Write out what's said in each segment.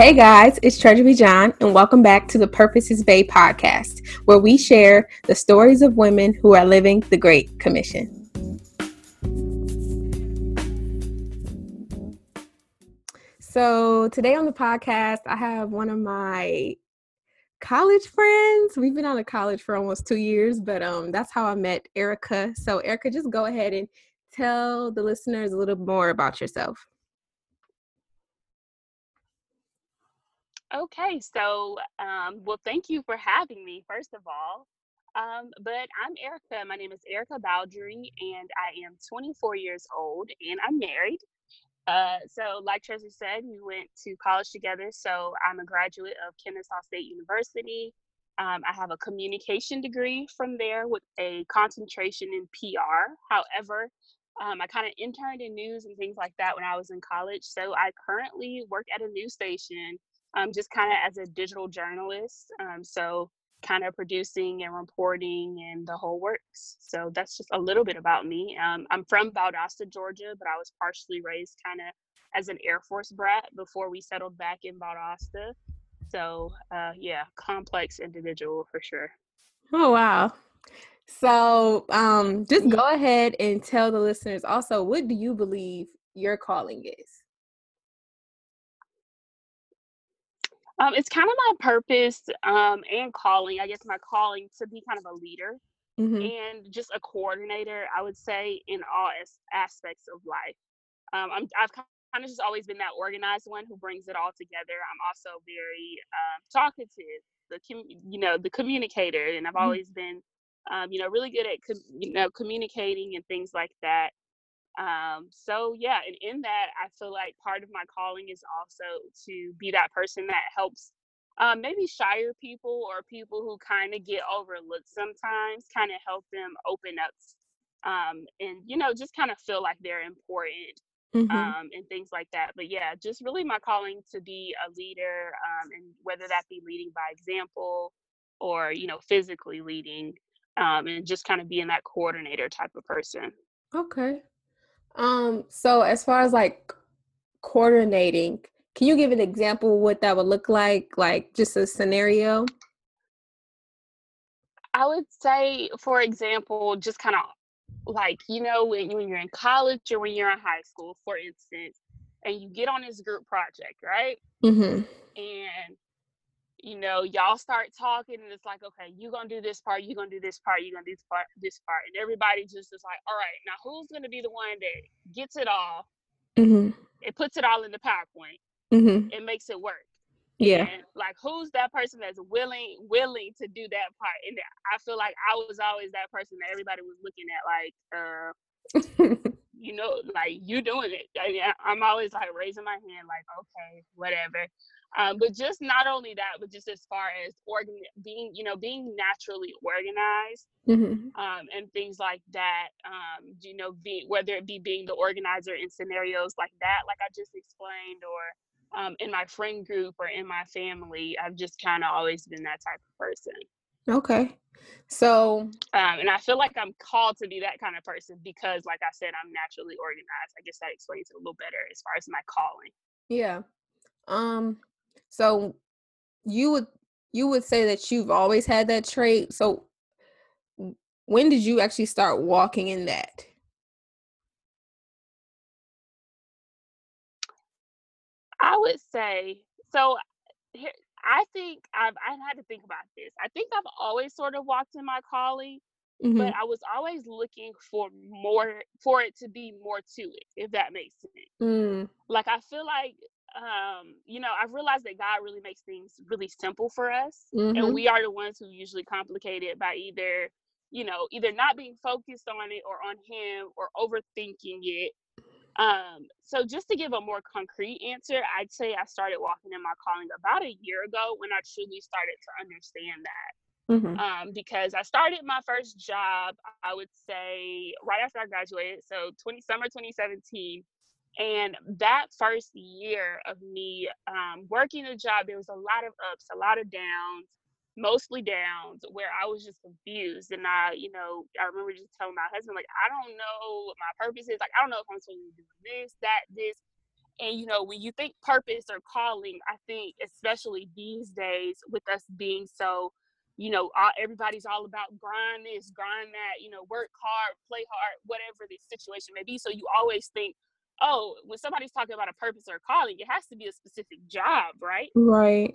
Hey guys, it's Treasure Bijon, and welcome back to the Purpose Is Bae podcast, where we share the stories of women who are living the Great Commission. So, today on the podcast, I have one of my college friends. We've been out of college for almost two years, but um, that's how I met Erica. So, Erica, just go ahead and tell the listeners a little more about yourself. Okay, so um, well, thank you for having me, first of all. Um, but I'm Erica. My name is Erica Bowdre, and I am 24 years old, and I'm married. Uh, so, like Tracy said, we went to college together. So, I'm a graduate of Kennesaw State University. Um, I have a communication degree from there with a concentration in PR. However, um, I kind of interned in news and things like that when I was in college. So, I currently work at a news station um, just kind of as a digital journalist. Um, so, kind of producing and reporting and the whole works. So, that's just a little bit about me. Um, I'm from Valdosta, Georgia, but I was partially raised kind of as an Air Force brat before we settled back in Valdosta. So, uh, yeah, complex individual for sure. Oh, wow. So, um, just go ahead and tell the listeners also what do you believe your calling is? Um, it's kind of my purpose um, and calling. I guess my calling to be kind of a leader mm-hmm. and just a coordinator. I would say in all as- aspects of life. Um, I'm, I've kind of just always been that organized one who brings it all together. I'm also very um, talkative, the com- you know the communicator, and I've mm-hmm. always been um, you know really good at com- you know communicating and things like that. Um, so yeah, and in that, I feel like part of my calling is also to be that person that helps um, maybe shyer people or people who kind of get overlooked sometimes, kind of help them open up um, and you know just kind of feel like they're important mm-hmm. um, and things like that. But yeah, just really my calling to be a leader, um, and whether that be leading by example or you know physically leading, um, and just kind of being that coordinator type of person. Okay. Um, so as far as like coordinating, can you give an example what that would look like? Like just a scenario? I would say, for example, just kind of like, you know, when, when you're in college or when you're in high school, for instance, and you get on this group project, right? Mm-hmm. And you know, y'all start talking and it's like, okay, you're gonna do this part, you're gonna do this part, you're gonna do this part, this part. And everybody just is like, all right, now who's gonna be the one that gets it all? Mm-hmm. It puts it all in the PowerPoint. Mm-hmm. It makes it work. Yeah. And like who's that person that's willing willing to do that part? And I feel like I was always that person that everybody was looking at like, uh you know, like you doing it. I, I'm always like raising my hand, like, okay, whatever. Um, but just not only that, but just as far as organ being, you know, being naturally organized mm-hmm. um, and things like that. Um, you know, be, whether it be being the organizer in scenarios like that, like I just explained, or um, in my friend group or in my family, I've just kind of always been that type of person. Okay. So, um, and I feel like I'm called to be that kind of person because, like I said, I'm naturally organized. I guess that explains it a little better as far as my calling. Yeah. Um, so you would you would say that you've always had that trait. So when did you actually start walking in that? I would say so. Here, I think I've I had to think about this. I think I've always sort of walked in my calling, mm-hmm. but I was always looking for more for it to be more to it, if that makes sense. Mm. Like I feel like um, you know, I've realized that God really makes things really simple for us. Mm-hmm. And we are the ones who usually complicate it by either, you know, either not being focused on it or on Him or overthinking it. Um, so just to give a more concrete answer, I'd say I started walking in my calling about a year ago when I truly started to understand that. Mm-hmm. Um, because I started my first job, I would say right after I graduated, so 20 summer 2017 and that first year of me um, working a job, there was a lot of ups, a lot of downs, mostly downs, where I was just confused. And I, you know, I remember just telling my husband, like, I don't know what my purpose is. Like, I don't know if I'm supposed to be doing this, that, this. and you know when you think purpose or calling i think especially these days with us being so you know all, everybody's all about grind this grind that you know work hard play hard whatever the situation may be so you always think oh when somebody's talking about a purpose or a calling it has to be a specific job right right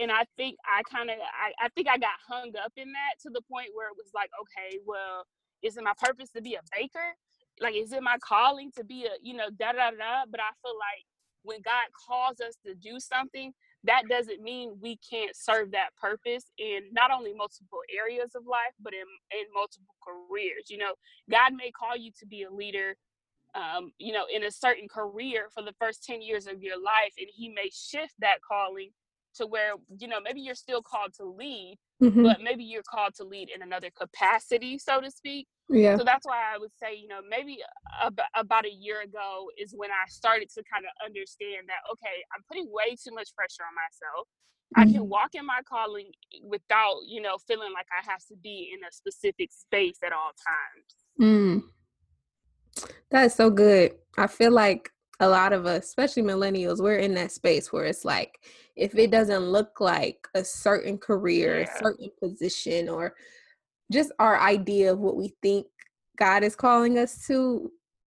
and i think i kind of I, I think i got hung up in that to the point where it was like okay well is it my purpose to be a baker? Like is it my calling to be a you know da da da? But i feel like when god calls us to do something that doesn't mean we can't serve that purpose in not only multiple areas of life but in in multiple careers you know? God may call you to be a leader um, you know in a certain career for the first 10 years of your life and he may shift that calling to where you know maybe you're still called to lead mm-hmm. but maybe you're called to lead in another capacity so to speak yeah. So that's why I would say, you know, maybe ab- about a year ago is when I started to kind of understand that, okay, I'm putting way too much pressure on myself. Mm-hmm. I can mm-hmm. walk in my calling without, you know, feeling like I have to be in a specific space at all times. Mm. That is so good. I feel like a lot of us, especially millennials, we're in that space where it's like, if it doesn't look like a certain career, yeah. a certain position, or just our idea of what we think God is calling us to,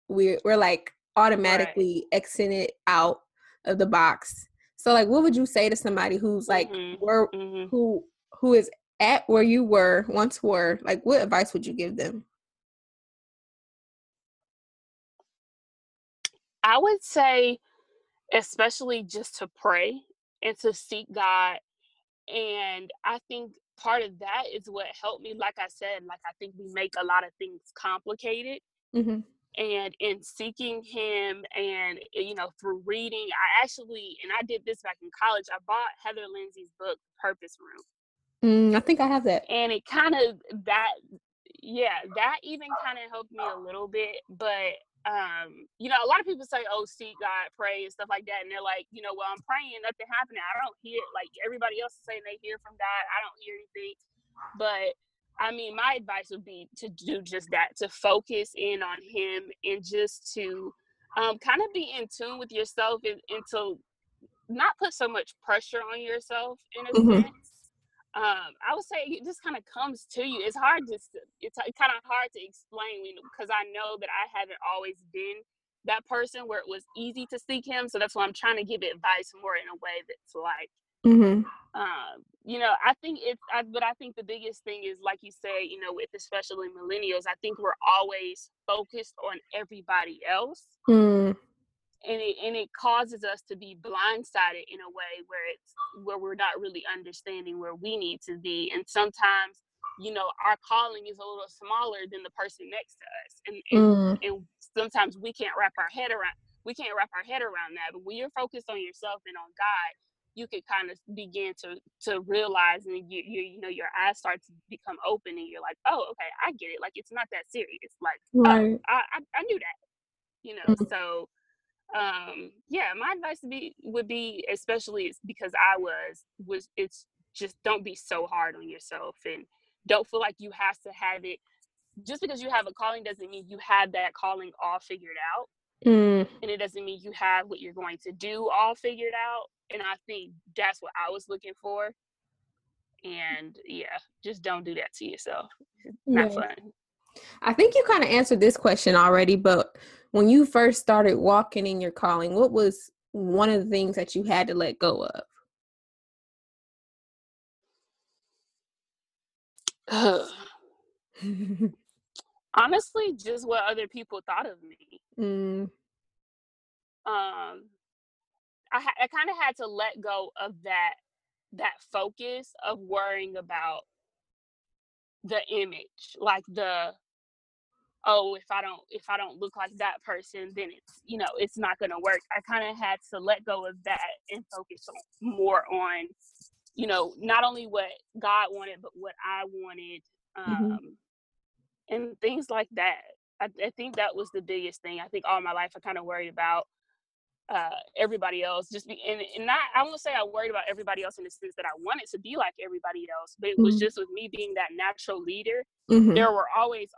we're we're like automatically right. exiting it out of the box. So like what would you say to somebody who's like mm-hmm. were mm-hmm. who who is at where you were once were, like what advice would you give them? I would say especially just to pray and to seek God. And I think part of that is what helped me. Like I said, like I think we make a lot of things complicated. Mm-hmm. And in seeking him and, eh, you know, through reading, I actually, and I did this back in college, I bought Heather Lindsay's book, Purpose Room. Mm, I think I have that. And it kind of, that, yeah, that even kind of helped me a little bit. But um, you know, a lot of people say, "Oh, seek God, pray, and stuff like that," and they're like, you know, well, I'm praying, nothing happening. I don't hear like everybody else is saying they hear from God. I don't hear anything. But I mean, my advice would be to do just that, to focus in on Him, and just to um, kind of be in tune with yourself, and, and to not put so much pressure on yourself in a mm-hmm. sense um, I would say it just kind of comes to you. It's hard to, it's kind of hard to explain because I know that I haven't always been that person where it was easy to seek him. So that's why I'm trying to give advice more in a way that's like, mm-hmm. um, you know, I think it's, I, but I think the biggest thing is, like you say, you know, with especially millennials, I think we're always focused on everybody else. Mm and it and it causes us to be blindsided in a way where it's where we're not really understanding where we need to be and sometimes you know our calling is a little smaller than the person next to us and and, mm. and sometimes we can't wrap our head around we can't wrap our head around that but when you're focused on yourself and on god you can kind of begin to to realize and you, you you know your eyes start to become open and you're like oh okay i get it like it's not that serious like right. oh, I, I, I knew that you know mm. so um yeah my advice would be would be especially because i was was it's just don't be so hard on yourself and don't feel like you have to have it just because you have a calling doesn't mean you have that calling all figured out mm. and it doesn't mean you have what you're going to do all figured out and i think that's what i was looking for and yeah just don't do that to yourself it's not yeah. fun i think you kind of answered this question already but when you first started walking in your calling, what was one of the things that you had to let go of? Honestly, just what other people thought of me. Mm. Um, I, I kind of had to let go of that that focus of worrying about the image, like the oh if i don't if i don't look like that person then it's you know it's not going to work i kind of had to let go of that and focus more on you know not only what god wanted but what i wanted mm-hmm. um mm-hmm. and things like that I, I think that was the biggest thing i think all my life i kind of worried about uh, everybody else just be and, and not i won't say i worried about everybody else in the sense that i wanted to be like everybody else but it was mm-hmm. just with me being that natural leader mm-hmm. there were always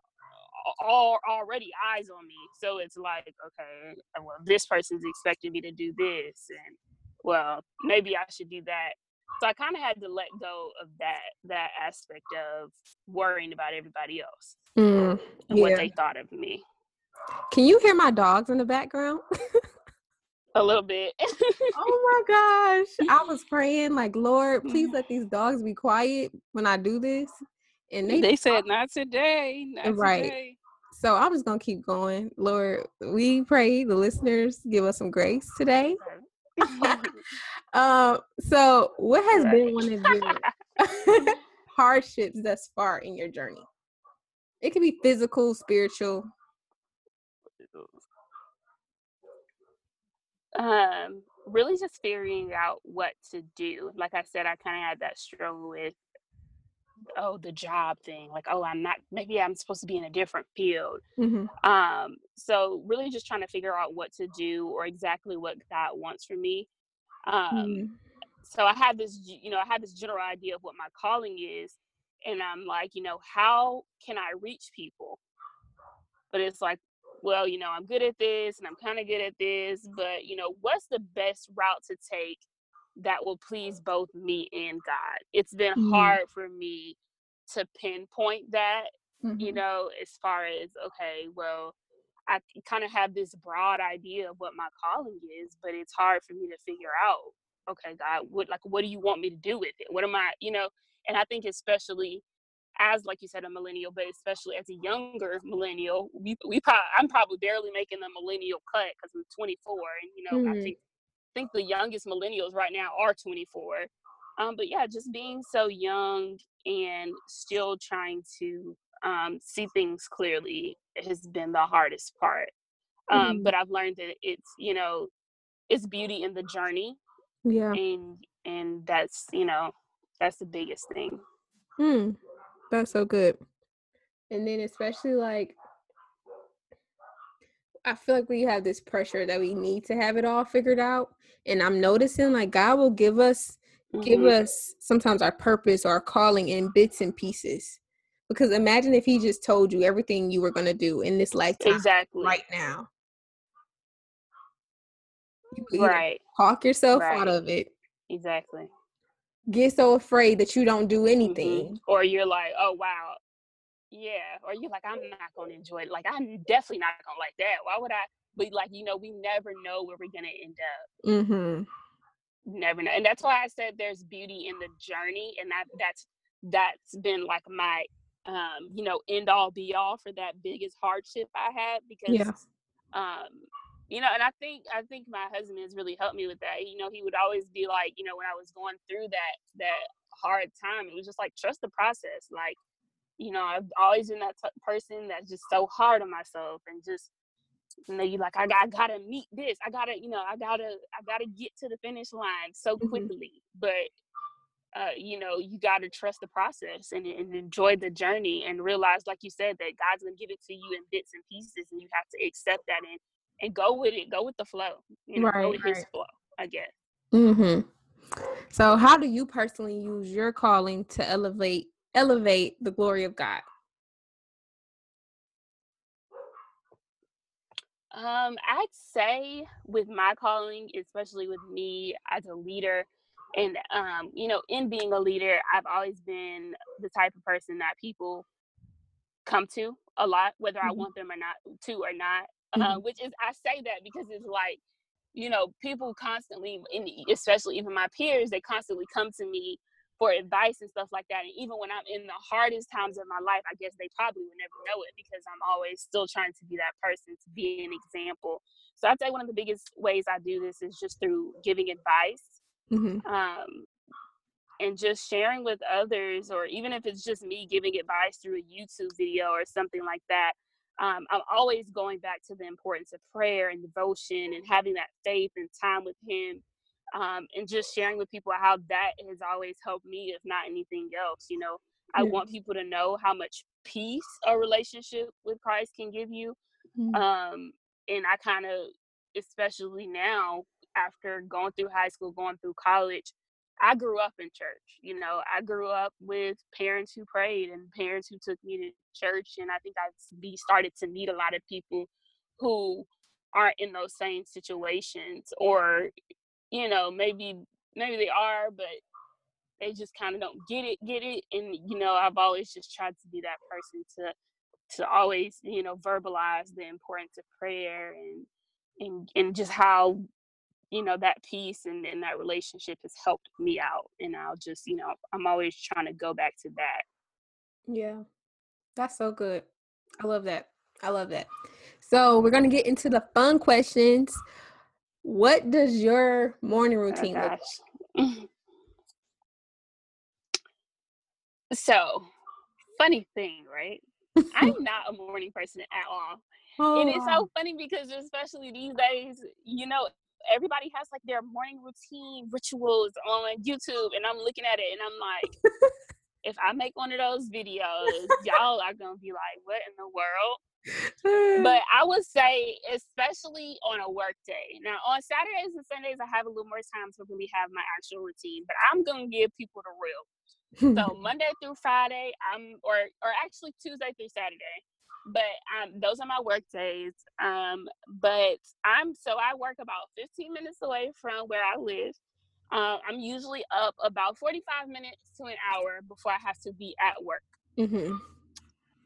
all already eyes on me. So it's like, okay, well, this person's expecting me to do this, and well, maybe I should do that. So I kind of had to let go of that that aspect of worrying about everybody else mm, and yeah. what they thought of me. Can you hear my dogs in the background? A little bit. oh my gosh. I was praying like, Lord, please let these dogs be quiet when I do this. And they, they said not today. Not right. Today. So I'm just gonna keep going. Lord, we pray the listeners give us some grace today. um, so what has right. been one of your hardships thus far in your journey? It can be physical, spiritual, um really just figuring out what to do like i said i kind of had that struggle with oh the job thing like oh i'm not maybe i'm supposed to be in a different field mm-hmm. um so really just trying to figure out what to do or exactly what god wants for me um mm-hmm. so i had this you know i had this general idea of what my calling is and i'm like you know how can i reach people but it's like well, you know, I'm good at this and I'm kind of good at this, but, you know, what's the best route to take that will please both me and God? It's been mm-hmm. hard for me to pinpoint that, mm-hmm. you know, as far as, okay, well, I kind of have this broad idea of what my calling is, but it's hard for me to figure out, okay, God, what like what do you want me to do with it? What am I, you know, and I think especially as like you said a millennial but especially as a younger millennial we, we probably i'm probably barely making the millennial cut because i'm 24 and you know mm-hmm. i think think the youngest millennials right now are 24 um, but yeah just being so young and still trying to um, see things clearly has been the hardest part um, mm-hmm. but i've learned that it's you know it's beauty in the journey yeah and and that's you know that's the biggest thing Hmm. That's so good. And then especially like I feel like we have this pressure that we need to have it all figured out. And I'm noticing like God will give us mm-hmm. give us sometimes our purpose or our calling in bits and pieces. Because imagine if he just told you everything you were gonna do in this lifetime exactly right now. right. Talk yourself right. out of it. Exactly get so afraid that you don't do mm-hmm. anything. Mm-hmm. Or you're like, oh wow. Yeah. Or you're like, I'm not gonna enjoy it. Like I'm definitely not gonna like that. Why would I but like, you know, we never know where we're gonna end up. Mm-hmm. Never know. And that's why I said there's beauty in the journey. And that that's that's been like my um, you know, end all be all for that biggest hardship I had because yeah. um you know, and I think I think my husband has really helped me with that. You know, he would always be like, you know, when I was going through that that hard time, it was just like trust the process. Like, you know, I've always been that t- person that's just so hard on myself and just you know, you like I, got, I gotta meet this. I gotta, you know, I gotta I gotta get to the finish line so mm-hmm. quickly. Mm-hmm. But uh, you know, you got to trust the process and, and, enjoy the journey and realize, like you said, that God's to give it to you in bits and pieces and you have to accept that and, and go with it. Go with the flow. You know, right, go with right. his flow, I guess. Mm-hmm. So how do you personally use your calling to elevate elevate the glory of God? Um, I'd say with my calling, especially with me as a leader, and um, you know, in being a leader, I've always been the type of person that people come to a lot, whether mm-hmm. I want them or not to or not. Uh, mm-hmm. uh, which is I say that because it's like, you know, people constantly, and especially even my peers, they constantly come to me for advice and stuff like that. And even when I'm in the hardest times of my life, I guess they probably would never know it because I'm always still trying to be that person, to be an example. So I'd say one of the biggest ways I do this is just through giving advice. Mm-hmm. Um, and just sharing with others, or even if it's just me giving advice through a YouTube video or something like that, um, I'm always going back to the importance of prayer and devotion and having that faith and time with Him, um, and just sharing with people how that has always helped me, if not anything else. You know, I want people to know how much peace a relationship with Christ can give you, mm-hmm. um, and I kind of, especially now after going through high school, going through college, I grew up in church. You know, I grew up with parents who prayed and parents who took me to church. And I think I be started to meet a lot of people who aren't in those same situations or, you know, maybe maybe they are, but they just kind of don't get it, get it. And, you know, I've always just tried to be that person to to always, you know, verbalize the importance of prayer and and and just how you know that piece and, and that relationship has helped me out and i'll just you know i'm always trying to go back to that. Yeah. That's so good. I love that. I love that. So we're to get into the fun questions what does your morning oh routine oh, look like so funny thing right i'm not a morning person at all Oh. And it's so oh. funny because especially these days, you know, everybody has like their morning routine rituals on YouTube, and I'm looking at it and I'm like, if I make one of those videos, y'all are gonna be like, what in the world? But I would say, especially on a work day. Now, on Saturdays and Sundays, I have a little more time to really have my actual routine, but I'm gonna give people the real. so Monday through Friday, I'm or or actually Tuesday through Saturday, but um, those are my work days. Um, but I'm so I work about 15 minutes away from where I live. Uh, I'm usually up about 45 minutes to an hour before I have to be at work. Mm-hmm.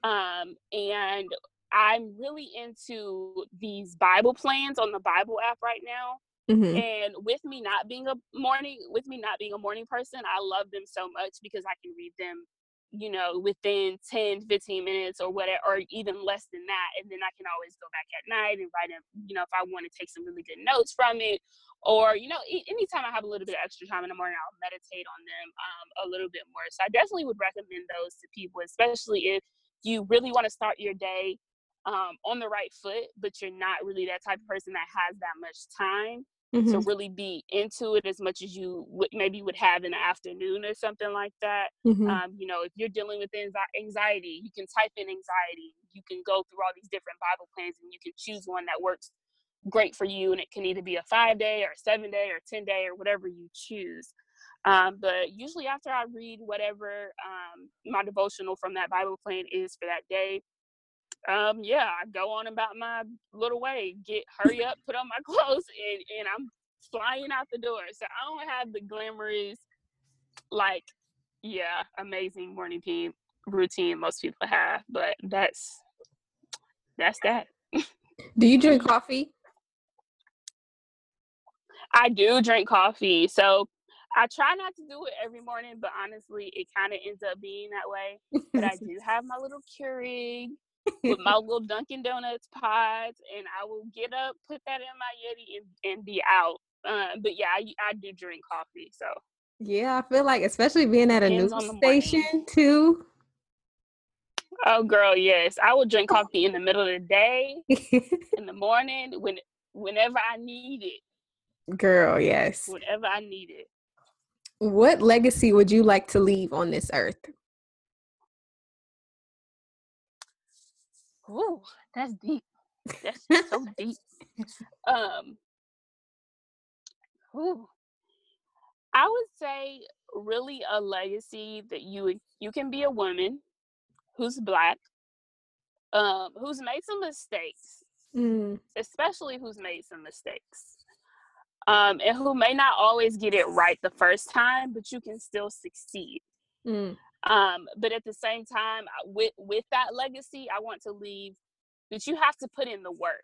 Um, and I'm really into these Bible plans on the Bible app right now. Mm-hmm. And with me not being a morning, with me not being a morning person, I love them so much because I can read them you know, within 10, 15 minutes or whatever, or even less than that. And then I can always go back at night and write them, you know, if I want to take some really good notes from it. Or, you know, anytime I have a little bit of extra time in the morning, I'll meditate on them um, a little bit more. So I definitely would recommend those to people, especially if you really want to start your day um, on the right foot, but you're not really that type of person that has that much time mm-hmm. to really be into it as much as you would maybe would have in the afternoon or something like that. Mm-hmm. Um, you know, if you're dealing with anxiety, you can type in anxiety. You can go through all these different Bible plans and you can choose one that works great for you. And it can either be a five day or seven day or 10 day or whatever you choose. Um, but usually after I read whatever um, my devotional from that Bible plan is for that day, um, yeah, I go on about my little way, get hurry up, put on my clothes, and and I'm flying out the door. So I don't have the glamorous, like, yeah, amazing morning team routine most people have, but that's that's that. Do you drink coffee? I do drink coffee. So I try not to do it every morning, but honestly, it kind of ends up being that way. But I do have my little Keurig with my little Dunkin' Donuts pods, and I will get up, put that in my Yeti, and, and be out. Uh, but yeah, I, I do drink coffee. So yeah, I feel like especially being at a news station morning. too. Oh, girl, yes, I will drink coffee in the middle of the day, in the morning, when whenever I need it. Girl, yes. Whenever I need it. What legacy would you like to leave on this earth? Ooh, that's deep. That's so deep. Um, ooh, I would say really a legacy that you you can be a woman who's black, um, who's made some mistakes, mm. especially who's made some mistakes, um, and who may not always get it right the first time, but you can still succeed. Mm. Um, but at the same time, with with that legacy, I want to leave that you have to put in the work.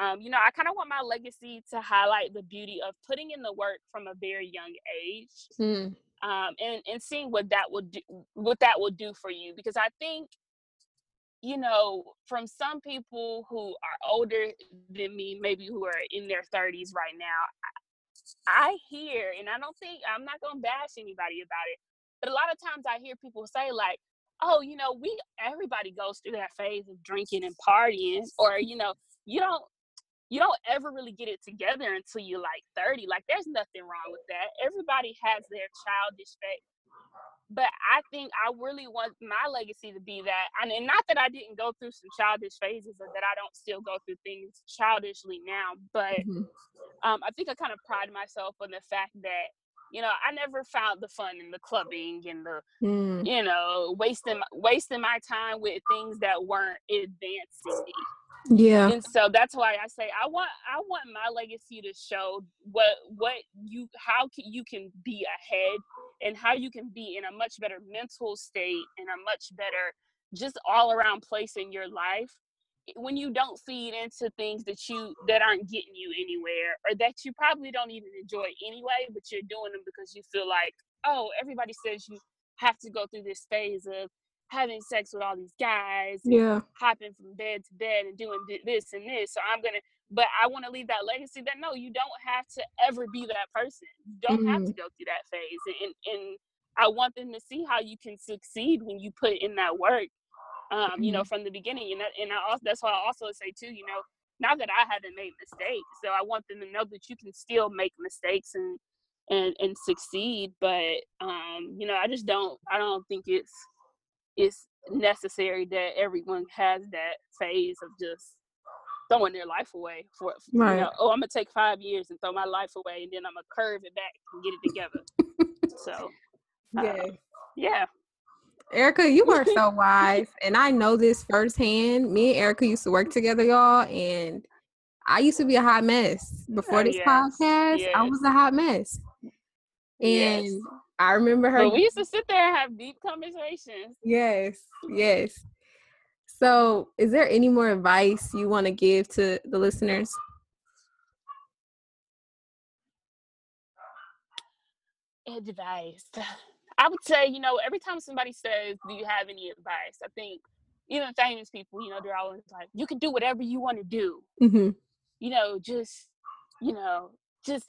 Um, you know, I kind of want my legacy to highlight the beauty of putting in the work from a very young age, mm. um, and and seeing what that will do, what that will do for you. Because I think, you know, from some people who are older than me, maybe who are in their thirties right now, I hear, and I don't think I'm not gonna bash anybody about it, but a lot of times I hear people say like, "Oh, you know, we everybody goes through that phase of drinking and partying," or you know, you don't you don't ever really get it together until you're like 30. Like there's nothing wrong with that. Everybody has their childish phase. But I think I really want my legacy to be that, and not that I didn't go through some childish phases or that I don't still go through things childishly now, but mm-hmm. um, I think I kind of pride myself on the fact that you know, I never found the fun in the clubbing and the, mm. you know, wasting wasting my time with things that weren't advancing me. Yeah. And so that's why I say I want I want my legacy to show what what you how can you can be ahead and how you can be in a much better mental state and a much better just all around place in your life when you don't feed into things that you that aren't getting you anywhere or that you probably don't even enjoy anyway but you're doing them because you feel like oh everybody says you have to go through this phase of having sex with all these guys yeah hopping from bed to bed and doing this and this so i'm gonna but i want to leave that legacy that no you don't have to ever be that person you don't mm-hmm. have to go through that phase and and i want them to see how you can succeed when you put in that work um, you know, mm-hmm. from the beginning. And that, and I also, that's why I also say too, you know, now that I haven't made mistakes, so I want them to know that you can still make mistakes and and and succeed. But um, you know, I just don't, I don't think it's it's necessary that everyone has that phase of just throwing their life away for right. you know, oh, I'm gonna take five years and throw my life away, and then I'm gonna curve it back and get it together. so, yeah, uh, yeah. Erica, you are so wise. And I know this firsthand. Me and Erica used to work together, y'all. And I used to be a hot mess. Before oh, this yes. podcast, yes. I was a hot mess. And yes. I remember her. But we used to sit there and have deep conversations. Yes, yes. So, is there any more advice you want to give to the listeners? Advice. I would say, you know, every time somebody says, Do you have any advice? I think even famous people, you know, they're always like, You can do whatever you want to do. Mm-hmm. You know, just, you know, just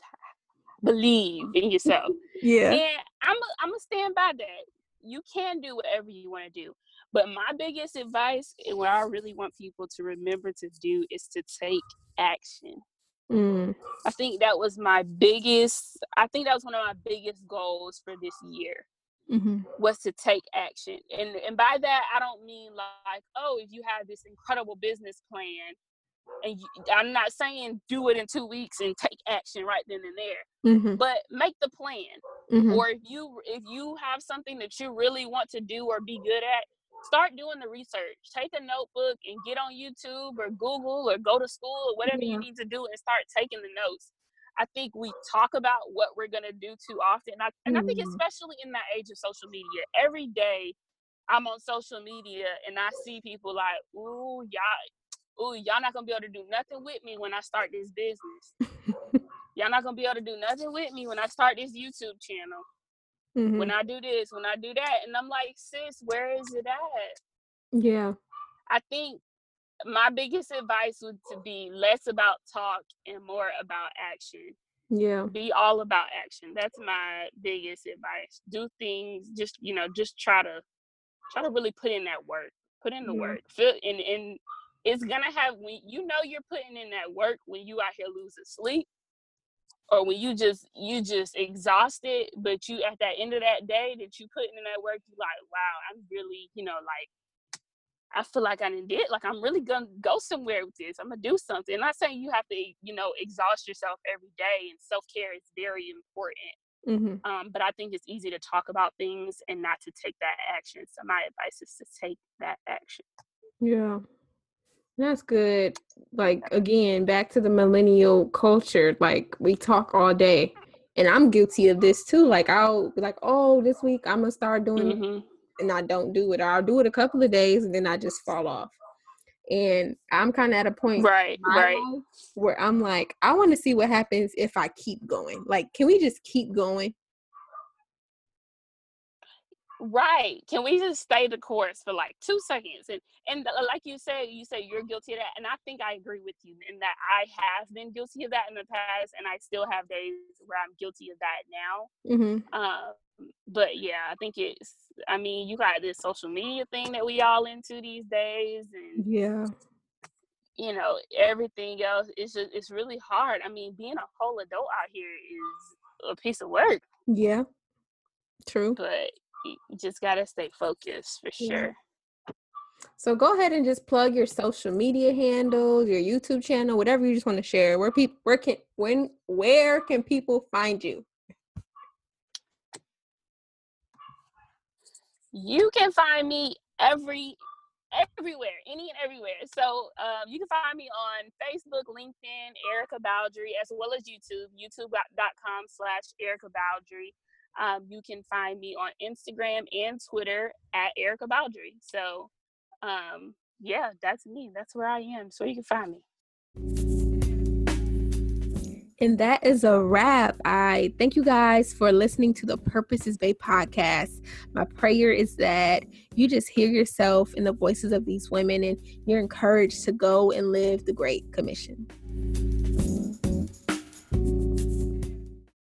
believe in yourself. yeah. And I'm I'm gonna stand by that. You can do whatever you want to do. But my biggest advice and what I really want people to remember to do is to take action. Mm. I think that was my biggest I think that was one of my biggest goals for this year mm-hmm. was to take action. And and by that I don't mean like, oh, if you have this incredible business plan and you, I'm not saying do it in 2 weeks and take action right then and there. Mm-hmm. But make the plan. Mm-hmm. Or if you if you have something that you really want to do or be good at, start doing the research. Take a notebook and get on YouTube or Google or go to school or whatever you need to do and start taking the notes. I think we talk about what we're gonna do too often, and I, and I think mm-hmm. especially in that age of social media, every day I'm on social media and I see people like, "Ooh, y'all, ooh, y'all not gonna be able to do nothing with me when I start this business. y'all not gonna be able to do nothing with me when I start this YouTube channel. Mm-hmm. When I do this, when I do that." And I'm like, "Sis, where is it at?" Yeah. I think my biggest advice would to be less about talk and more about action. Yeah. Be all about action. That's my biggest advice. Do things just, you know, just try to try to really put in that work. Put in the yeah. work. Feel and and it's gonna have when you know you're putting in that work when you out here losing sleep or when you just you just exhausted but you at that end of that day that you putting in that work you like wow i'm really you know like I feel like I did like I'm really gonna go somewhere with this. I'm gonna do something. I'm not saying you have to, you know, exhaust yourself every day, and self care is very important. Mm-hmm. Um, but I think it's easy to talk about things and not to take that action. So my advice is to take that action. Yeah, that's good. Like again, back to the millennial culture. Like we talk all day, and I'm guilty of this too. Like I'll be like, oh, this week I'm gonna start doing. Mm-hmm and I don't do it. or I'll do it a couple of days and then I just fall off. And I'm kind of at a point right, right. where I'm like, I want to see what happens if I keep going. Like, can we just keep going? Right. Can we just stay the course for like two seconds? And and like you said, you say you're guilty of that, and I think I agree with you in that I have been guilty of that in the past, and I still have days where I'm guilty of that now. Mm-hmm. Um, but yeah, I think it's. I mean, you got this social media thing that we all into these days, and yeah, you know everything else. It's just it's really hard. I mean, being a whole adult out here is a piece of work. Yeah, true. But you just gotta stay focused for sure. So go ahead and just plug your social media handles, your YouTube channel, whatever you just want to share. Where people, where can, when, where can people find you? You can find me every everywhere, any and everywhere. So um, you can find me on Facebook, LinkedIn, Erica Bowdre, as well as YouTube, youtube.com slash Erica Bowdre. Um, you can find me on Instagram and Twitter at Erica Bowdre. So um, yeah, that's me. That's where I am. So you can find me. And that is a wrap. I thank you guys for listening to the Purpose Is Bae podcast. My prayer is that you just hear yourself in the voices of these women and you're encouraged to go and live the Great Commission.